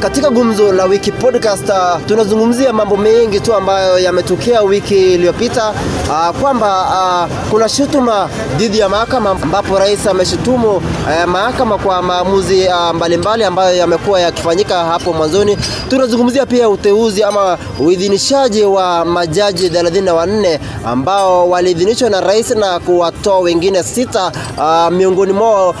Katika gumzo la wiki podcast tunazungumzia mambo mengi tu ambayo yametokea wiki iliyopita uh, kwamba uh, kuna shutuma dhidi ya mahakama ambapo rais ameshutumu uh, mahakama kwa maamuzi uh, mbalimbali ambayo yamekuwa yakifanyika hapo mwanzoni. Tunazungumzia pia uteuzi ama uidhinishaji wa majaji 34 ambao waliidhinishwa na rais na kuwatoa wengine sita miongoni mwao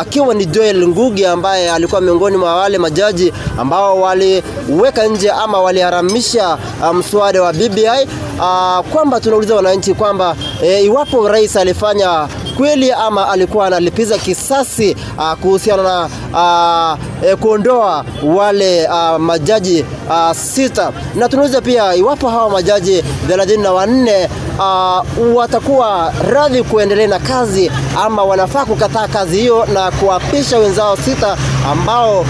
akiwa ni Joel Ngugi ambaye alikuwa miongoni mwa wale majaji ambao waliweka nje ama waliharamisha mswada um, wa BBI uh, kwamba tunauliza wananchi kwamba e, iwapo rais alifanya kweli ama alikuwa analipiza kisasi uh, kuhusiana na uh, e, kuondoa wale uh, majaji uh, sita, na tunauliza pia iwapo hawa majaji thelathini na wanne uh, watakuwa radhi kuendelea na kazi ama wanafaa kukataa kazi hiyo na kuapisha wenzao sita ambao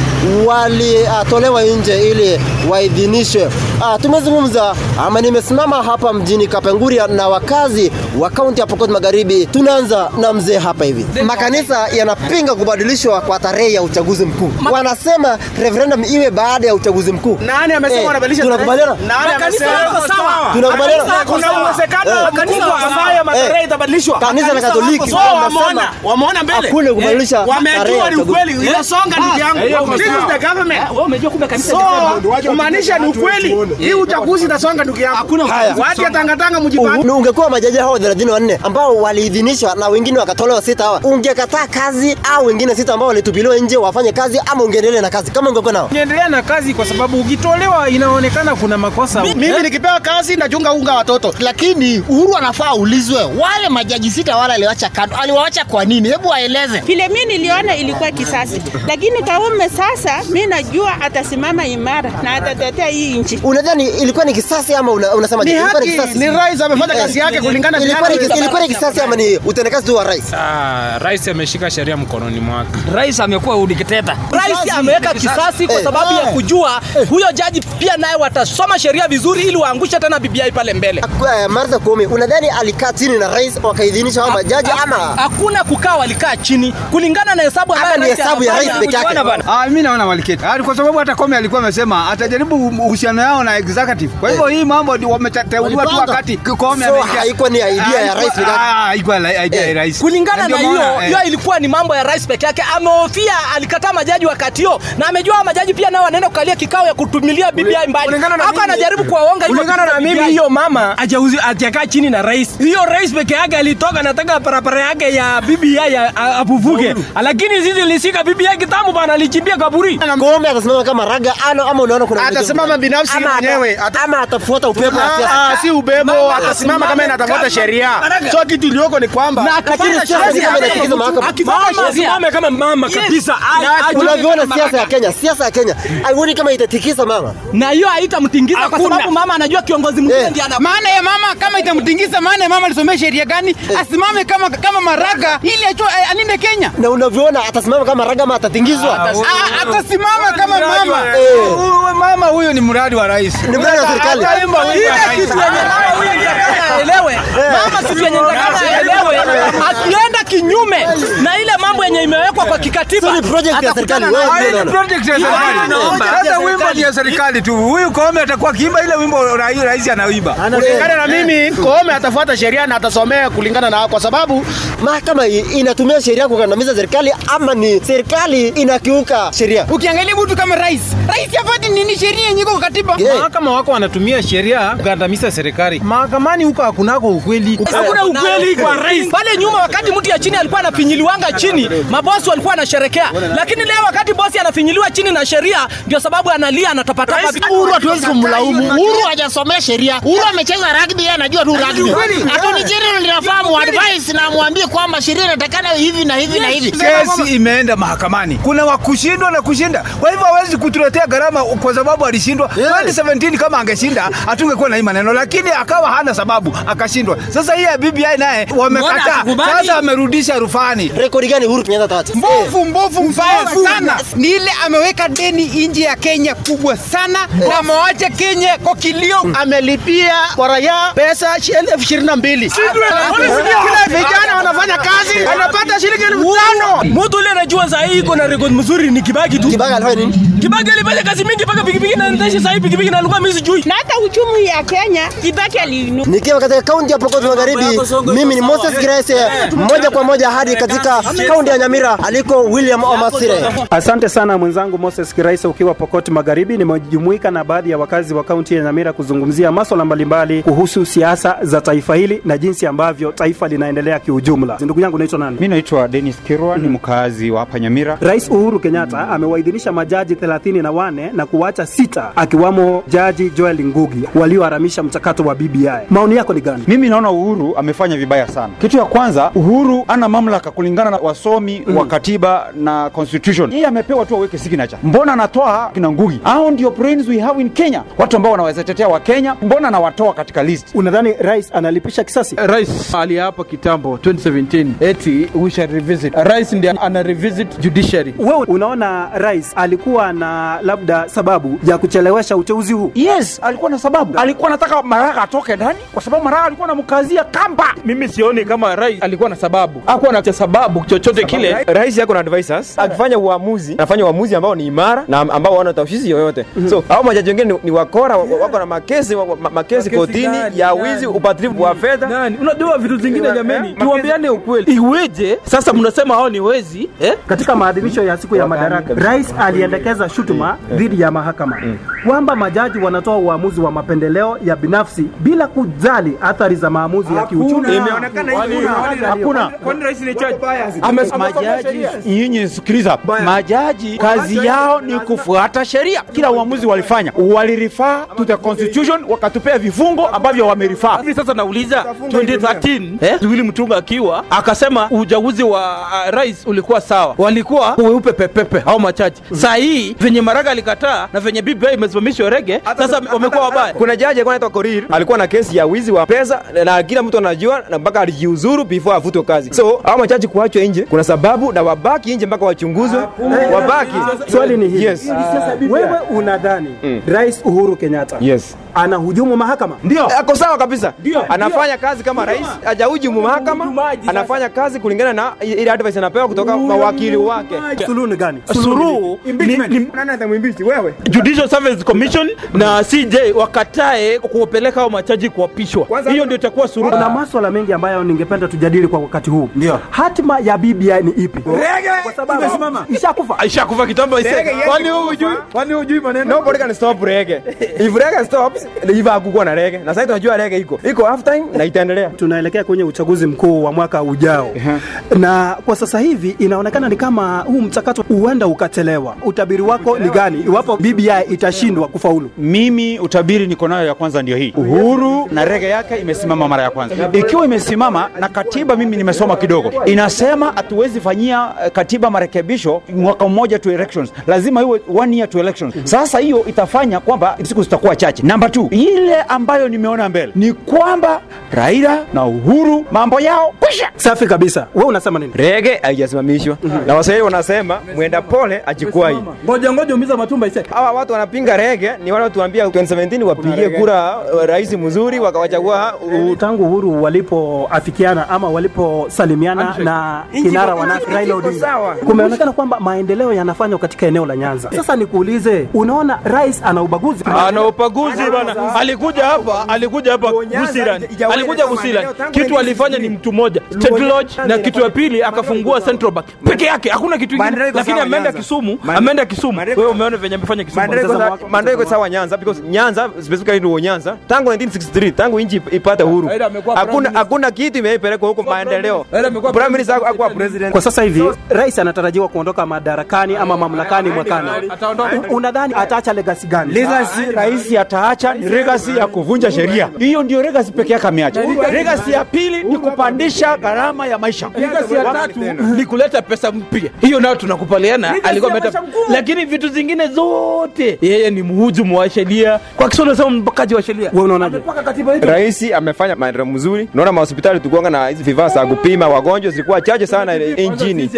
walitolewa uh, nje ili waidhinishwe. Uh, tumezungumza ama nimesimama hapa mjini Kapenguria na wakazi wa kaunti ya Pokot Magharibi. Tunaanza na mzee hapa hivi. Makanisa yanapinga kubadilishwa kwa tarehe ya uchaguzi mkuu, wanasema referendum iwe baada ya uchaguzi mkuu. Nani amesema Eh, wanabadilisha tunakubaliana? Tunakubaliana? Kuna uwezekano Eh. Kanisa la Katoliki wameona, wameona mbele. hakuna kubadilisha Eh, tarehe Wamejua ni ukweli, inasonga ndugu yangu. This is the government. Wewe umejua kumbe kanisa So kumaanisha ni ukweli, hii uchaguzi itasonga ndugu yangu. Haya. Watu ya tangatanga mjipange. Ungekuwa majaji hao 34 ambao waliidhinishwa na wengine wakatolewa sita hawa, ungekataa kazi au wengine sita ambao walitupiliwa nje wafanye kazi ama ungeendelea na kazi kama ungekuwa nao? Ungeendelea na kazi kwa sababu ukitolewa inaonekana kuna makosa. Mimi nikipewa kazi nachunga unga watoto. lakini Uhuru anafaa aulizwe wale majaji sita wale aliwacha kando, aliwawacha kwa nini? Hebu aeleze. Vile mi niliona ilikuwa kisasi, lakini Kaume sasa mi najua atasimama imara na atatetea hii nchi. Unadhani ilikuwa ni kisasi ama una, unasema Ni ilikuwa kisasi? ni rais amefanya Eh, kazi yake kulingana na ilikuwa ni, ilikuwa ni kisasi ama ni utendakazi tu wa rais? Ah, rais ameshika sheria mkononi mwake. Rais amekuwa udikteta. Rais ameweka kisasi kwa Eh. sababu ya kujua huyo jaji pia naye watasoma sheria vizuri ili waangushe tena BBI pale mbele. Martha Koome, unadhani alikaa chini na rais wakaidhinisha hao majaji ama Hakuna kukaa, walikaa chini kulingana na hesabu ambayo ni hesabu ya rais peke yake? Ah, mimi naona waliketi. Ah, kwa sababu hata Koome alikuwa amesema atajaribu uhusiano yao na executive. Kwa hivyo hii mambo wameteuliwa tu wakati Koome ameingia. haikuwa ni idea ya rais peke yake? Ah, haikuwa idea ya rais. kulingana na hiyo eh, hiyo ilikuwa ni mambo ya rais peke yake. Amehofia, alikataa majaji wakati hiyo, na amejua majaji pia nao wanaenda kukalia kikao ya kutumilia BBI mbali. kulingana na Hapa mimi- anajaribu kuwaonga kulingana na mimi hiyo mama hajauzi- hajakaa chini na rais. Hiyo rais peke yake alitoka nataka parapara yake ya bibi ya- apuvuke, lakini sisi lisika bibi yake kitambo bana, alichimbia kaburi. Koome atasimama kama raga ano ama unaona kuna Atasimama binafsi ama mwenyewe. Ata- ama atafuata upepo Ah, ah, si ubebo, atasimama kama inatafuta sheria. So kitu iliyoko ni kwamba Lakini siasa kama inatikisa mahakama. Asimame kama mama kabisa. Unavyoona siasa ya Kenya, siasa ya Kenya haioni kama itatikisa mama. na hiyo haitamtingiza kwa sababu mama anajua kiongozi mkuu Eh. ndiye ana maana ya mama kama itamtingiza, maana ya mama alisomea sheria gani? Asimame kama kama maraga ili achue eh, alinde Kenya. Na unavyoona atasimama kama Maraga ama atatingizwa. Ah, Atasimama kama mama. Eh. Mama huyo ni mradi wa rais. Ni mradi wa serikali. Ile kitu yenye aelewe mama kitu yenye nitakana aelewe akienda kinyume na ile mambo yenye imewekwa kwa kikatiba ni project ya serikali. Wewe hii ndio ni project ya serikali. Sasa wimbo ni ya serikali tu. Huyu Koome atakuwa kiimba ile wimbo rais anaimba. kulingana na mimi Koome atafuata sheria na atasomea kulingana na kwa sababu Mahakama inatumia sheria kukandamiza serikali ama ni serikali inakiuka sheria? Ukiangalia mtu kama rais, rais afati nini sheria yenye iko kwa katiba? Mahakama wako wanatumia sheria kukandamiza serikali. Mahakamani huko hakunako ukweli. hakuna ukweli kwa rais pale nyuma wakati mtu ya chini alikuwa anafinyiliwanga chini mabosi walikuwa anasherekea, lakini leo wakati bosi anafinyiliwa chini na sheria ndio sababu analia anatapatapa Uhuru hatuwezi kumlaumu. Uhuru hajasomea sheria. Uhuru amecheza rugby, yeye anajua tu rugby. Atoni General linafahamu advice na amwambie kwamba sheria inatakana hivi na hivi na hivi. Kesi imeenda mahakamani, kuna wakushindwa na kushinda. Kwa hivyo hawezi kutuletea gharama kwa sababu alishindwa. 2017 kama angeshinda hatungekuwa na hii maneno, lakini akawa hana sababu akashindwa. Sasa hii ya BBI naye wamekataa, Sasa amerudisha rufani. Rekodi gani Uhuru Kenyatta ataacha? mbovu mbovu mbaya sana ni ile ameweka deni nje ya Kenya kubwa sana na amewacha Kenya kwa kilio. amelipia kwa raia pesa shi- elfu ishirini na mbili kila vijana wanafanya kazi anapata shilingi elfu tano Mtu ule anajua saa hii iko na rekodi mzuri ni Kibaki tu. Kibaki alifanya nini? Kibaki alifanya kazi mingi mpaka pikipiki na saa hii pikipiki na alikuwa mimi sijui. na hata uchumi ya Kenya Kibaki aliinua. Nikiwa katika kaunti ya Pokot Magharibi, mimi ni Moses Grace, moja kwa moja hadi katika kaunti ya Nyamira aliko William Omasire. Asante sana mwenzangu Moses Grace ukiwa Pokot Magharibi. Nimejumuika na baadhi ya wakazi wa kaunti ya Nyamira kuzungumzia maswala mbalimbali kuhusu siasa za taifa hili na jinsi ambavyo taifa linaendelea kiujumla. Ndugu yangu naitwa nani? Mimi naitwa Dennis Kirwa, ni mkazi wa hapa Nyamira. Rais Uhuru Kenyatta amewaidhinisha majaji 34 na kuwacha sita akiwamo Jaji Joel Ngugi walioharamisha mchakato wa BBI. Maoni yako ni gani? Mimi naona Uhuru amefanya vibaya sana. Kitu ya kwanza, Uhuru ana mamlaka kulingana na wasomi wa katiba na constitution. Yeye amepewa tu aweke signature. Mbona anatoa kina Ngugi? Hao ndio brains we have in Kenya, watu ambao wanaweza tetea wa Kenya. Mbona anawatoa katika list? Unadhani rais analipisha kisasi? Rais aliapa kitambo 2017 eti we shall revisit. Rais ndiye ana revisit judiciary. Wewe unaona rais alikuwa na labda sababu ya kuchelewesha uteuzi huu? Yes, alikuwa na sababu. Alikuwa anataka Maraga atoke ndani kwa sababu Maraga alikuwa anamkazia kamba. Mimi sioni kama rais alikuwa na sababu, hakuwa na sababu chochote kile. rais yako na advisors akifanya uamuzi anafanya uamuzi ambao ni imara na ambao wana tafsiri yoyote so hao majaji wengine ni, ni wakora yeah. wako na makesi wa- wa- ma- makesi kotini ya wizi upatilifu wa fedha Nani? Unajua vitu zingine Eh, jameni, eh, tuambiane ukweli. Iweje sasa mnasema hao ni wezi eh? Katika maadhimisho ya siku ya madaraka, rais aliendekeza shutuma dhidi ya mahakama. Kwamba majaji wanatoa uamuzi wa mapendeleo ya binafsi bila kujali athari za maamuzi ya kiuchumi. Imeonekana. Hakuna. Kwani rais ni jaji? majaji nyinyi sikiliza. Majaji kazi yao ni kufuata sheria. Kila uamuzi walifanya. Walirifaa to the constitution wakatupea vifungo ambavyo wamerifaa Hivi sasa nauliza 2013 eh, Willy Mutunga akiwa akasema uchaguzi wa uh, rais ulikuwa sawa, walikuwa weupe pepepe au machache. Saa hii venye Maraga alikataa na venye BBI imesimamishwa rege, sasa wamekuwa wabaya. kuna jaji alikuwa anaitwa Korir alikuwa na kesi ya wizi wa pesa na- kila mtu anajua na mpaka alijiuzuru before afutwe kazi. So hao majaji kuachwa nje kuna sababu na wabaki nje mpaka wachunguzwe wabaki. Swali ni hili, yes. Wewe unadhani rais Uhuru Kenyatta yes. anahujumu mahakama? ndio. Ako sawa kabisa. Anafanya kazi kama rais hajahujumu mahakama anafanya kazi kulingana na ile advice anapewa kutoka mawakili wake. Suluhu ni gani? Suluhu. Ni, ni Judicial Service Commission na CJ wakatae kuwapeleka hao machaji kuapishwa. Hiyo ndio itakuwa suluhu. Kuna maswala mengi ambayo ningependa tujadili kwa wakati huu. Ndio. Hatima ya BBI ni ipi? Kwa sababu ishakufa. Ishakufa kitambo ise. Kwani wewe hujui? Kwani hujui maneno? nobody can stop rege. if rege stops iva hakukuwa na rege. na sasa tunajua rege iko iko half time na itaendelea Tunaelekea kwenye uchaguzi mkuu wa mwaka ujao, na kwa sasa hivi inaonekana ni kama huu mchakato huenda ukachelewa. Utabiri wako ni gani? Iwapo BBI itashindwa kufaulu? mimi utabiri niko nayo ya kwanza ndio hii. Uhuru na rege yake imesimama mara ya kwanza. Ikiwa imesimama na katiba mimi nimesoma kidogo. Inasema hatuwezi fanyia eh, katiba marekebisho mwaka mmoja tu elections. Lazima iwe one year to elections. Sasa hiyo itafanya kwamba siku zitakuwa chache. Namba t ile ambayo nimeona mbele ni kwamba raila na uhuru mambo yao kwisha. Safi kabisa. Wewe unasema nini? Rege haijasimamishwa. Na waswahili wanasema mwenda pole ajikwai Ngoja ngoja umiza matumba ise. hawa watu wanapinga rege ni wale tuambia 2017 wapigie kura uh, rais mzuri wakawachagua uh, Tangu Uhuru walipoafikiana ama waliposalimiana na kinara wa NASA Raila Odinga, kumeonekana kwamba maendeleo yanafanywa katika eneo la Nyanza. Sasa nikuulize, unaona rais ana ubaguzi? Ana ubaguzi bwana. Alikuja hapa, alikuja hapa Gusiran. Alikuja Gusiran. Kitu alifanya ni mtu mmoja, State Lodge na kitu ya pili akafungua Central Bank. Peke yake, hakuna kitu kingine. Lakini ameenda Kisumu, ameenda Kisumu. Wewe umeona venye amefanya Kisumu. Mandela iko sawa Nyanza because Nyanza specifically ndio Nyanza tangu 1963 tangu nchi ipate uhuru. Hakuna hakuna kitu imeipeleka huko maendeleo. prime minister hakuwa president. Kwa sasa hivi rais anatarajiwa kuondoka madarakani ama mamlakani mwakani. Ataondoka. Unadhani ataacha legacy gani? legacy rais ataacha ni legacy ya kuvunja sheria. Hiyo ndio legacy pekee yake ameacha. Legacy ya pili ni kupandisha gharama ya maisha. Legacy ya tatu ni kuleta pesa mpya. Hiyo nayo tunakubaliana, alikuwa ameleta, lakini vitu zingine zote yeye ni mhujumu wa sheria. Kwa Kiswahili nasema mpakaji wa sheria. Wewe unaonaje? Mpaka katiba yetu. rais amefanya maendeleo mzuri naona mahospitali tukuanga na hizi vifaa za kupima wagonjwa zilikuwa chache sana nchini.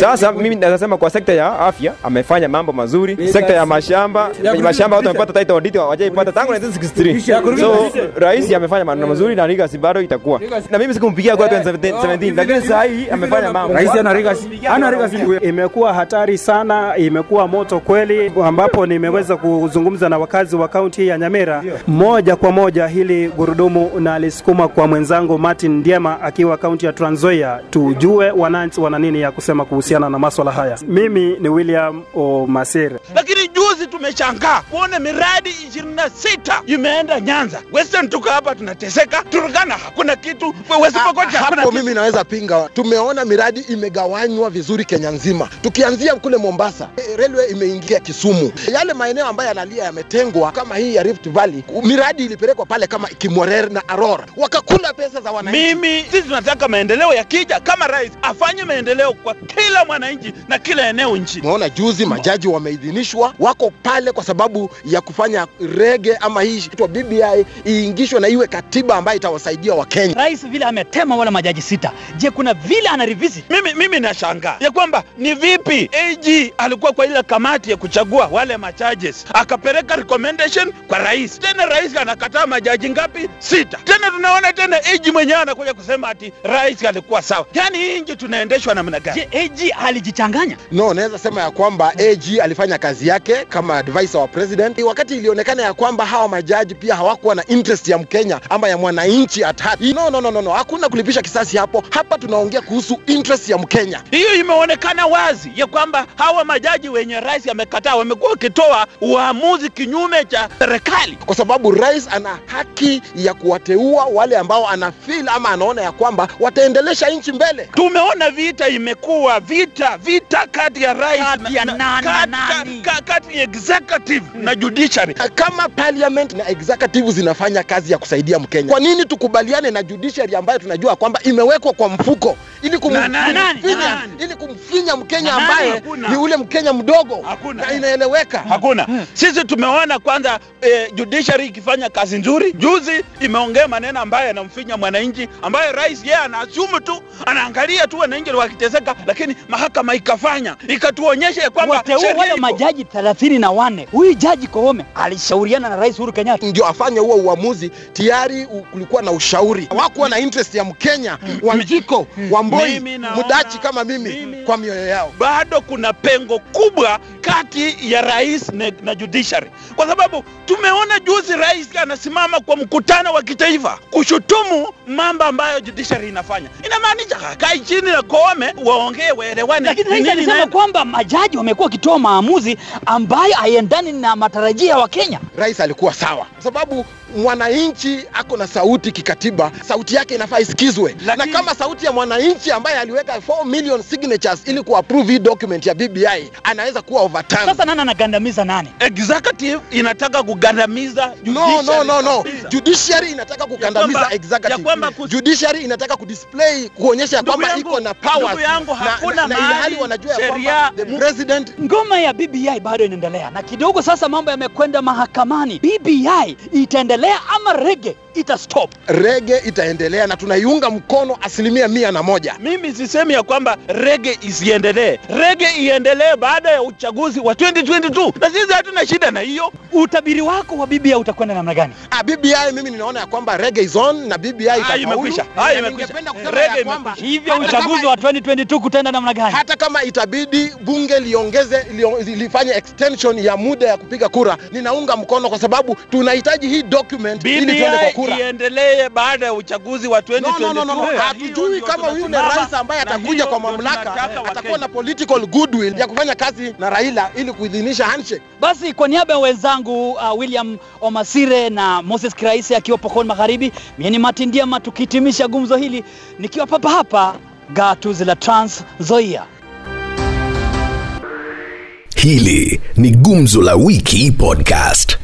Sasa mimi nasema kwa sekta ya afya amefanya mambo mazuri, sekta ya mashamba, kwenye mashamba watu wamepata title deed hawajaipata tangu 1963. So rais amefanya maendeleo mazuri na legacy bado itakuwa. Na mimi sikumpigia kwa 2017 lakini sasa hii amefanya mambo. Rais ana legacy, ana legacy. Imekuwa hatari sana, imekuwa moto kweli, ambapo nimeweza kuzungumza na wakazi wa kaunti ya Nyamira moja kwa moja, hili gurudumu na alisukuma kwa mwenzangu Martin Ndiema akiwa kaunti ya Trans Nzoia, tujue wananchi wana nini ya kusema kuhusiana na maswala haya. Mimi ni William Omasere. lakini juzi tumeshangaa kuona miradi 26 imeenda Nyanza. Western tuko hapa tunateseka, Turkana hakuna kitu, hakuna hapo kitu. mimi naweza pinga. Tumeona miradi imegawanywa vizuri Kenya nzima, tukianzia kule Mombasa, eh, imeingia Kisumu, yale maeneo ambayo yanalia yametengwa kama hii ya Rift Valley, miradi ilipelekwa pale kama Kimorer na Aror, wakakula pesa za wananchi. Mimi sisi tunataka maendeleo yakija, kama rais afanye maendeleo kwa kila mwananchi na kila eneo nchi. Umeona juzi majaji wameidhinishwa, wako pale kwa sababu ya kufanya rege ama hii itwa BBI iingishwe na iwe katiba ambayo itawasaidia Wakenya. Rais vile ametema wala majaji sita, je, kuna vile ana revisit? Mimi, mimi nashangaa ya kwamba ni vipi AG alikuwa kwa ile kamati ya kuchagua wale machajes, akapeleka recommendation kwa rais, tena rais anakataa majaji ngapi? Sita. Tena tunaona tena AG mwenyewe anakuja kusema ati rais alikuwa sawa. Yani hii nchi tunaendeshwa namna gani? Je, AG alijichanganya? No, naweza sema ya kwamba AG alifanya kazi yake kama advisor wa president, wakati ilionekana ya kwamba hawa majaji pia hawakuwa na interest ya Mkenya ama ya mwananchi at heart. No, no, no, no, no. Hakuna kulipisha kisasi hapo. Hapa tunaongea kuhusu interest ya Mkenya. Hiyo imeonekana wazi ya kwamba hawa majaji wenye rais amekataa wamekuwa wakitoa uamuzi kinyume cha serikali, kwa sababu rais ana haki ya kuwateua wale ambao ana feel ama anaona ya kwamba wataendelesha nchi mbele. Tumeona vita imekuwa vita vita kati ya rais Kati ya na- nani kati- nani? ka- kati ya executive na judiciary. Kama parliament na executive zinafanya kazi ya kusaidia Mkenya, kwa nini tukubaliane na judiciary ambayo tunajua kwamba imewekwa kwa mfuko kumfinya ili kumfinya Mkenya ambaye ni ule Mkenya mdogo Hakuna. na inaeleweka. Hakuna. Sisi tumeona kwanza eh, judiciary ikifanya kazi nzuri. Juzi imeongea maneno ambayo yanamfinya mwananchi, ambayo rais yeye anaasumu tu, anaangalia tu wananchi wakiteseka, lakini mahakama ikafanya ikatuonyesha ya kwamba Wateua wale majaji thelathini na wanne. Huyu jaji Koome alishauriana na Rais Uhuru Kenyatta ndio afanye huo uamuzi. Tayari kulikuwa na ushauri, hawakuwa na interest ya Mkenya Wanjiko, Wamboi, Mimi naona- Mudachi kama mimi kwa mioyo yao. bado kuna pengo kubwa kati ya rais na, na judiciary, kwa sababu tumeona juzi rais anasimama kwa mkutano wa kitaifa kushutumu mambo ambayo judiciary inafanya. Inamaanisha kakai chini na Koome waongee, waelewane. lakini rais alisema kwamba majaji wamekuwa wakitoa maamuzi ambayo haiendani na matarajio ya Wakenya. Rais alikuwa sawa, kwa sababu mwananchi ako na sauti kikatiba, sauti yake inafaa isikizwe. Na kama sauti ya mwananchi ambaye aliweka 4 million signatures ili kuapprove hii document ya BBI anaweza kuwa overturned. Sasa nani anagandamiza nani? Executive inataka kugandamiza No, no, no, no. Judiciary inataka kukandamiza kwamba- ya kwamba kus- Judiciary inataka kudisplay kuonyesha kwamba iko na powers. ndugu yangu, hakuna na, na, na mahali ilhali wanajua ya kwamba the president Ngoma ya BBI bado inaendelea na kidogo sasa mambo yamekwenda mahakamani. BBI itaendelea ama rege ita stop? rege itaendelea na tunaiunga mkono asilimia mia na moja. Mimi sisemi ya kwamba rege isiendelee, rege iendelee baada ya uchaguzi wa 2022 na sisi hatuna shida na hiyo. Utabiri wako wa BBI utakwenda namna gani? Ah, BBI mimi ninaona ya kwamba rege is on na BBI itafaulu. imekwisha. Ah, imekwisha. ningependa kusema Rege ya kwamba Hivyo hata uchaguzi kama- wa 2022 kutaenda namna gani? hata kama itabidi bunge liongeze lifanye extension ya muda ya kupiga kura, ninaunga mkono kwa sababu tunahitaji hii document ili tuende kwa BBI kura. iendelee baada ya uchaguzi wa 2022. No, no, no, no. Hatujui kama yule rais ambaye atakuja kwa mamlaka atakuwa na political goodwill ya kufanya kazi na Raila ili kuidhinisha handshake. Basi kwa niaba ya wenzangu uh, William Omasire na Moses Kiraisi akiwa Pokoni Magharibi, mimi ni Martin Diama, tukihitimisha gumzo hili nikiwa papa hapa gatuzi la Trans Nzoia. Hili ni Gumzo la Wiki Podcast.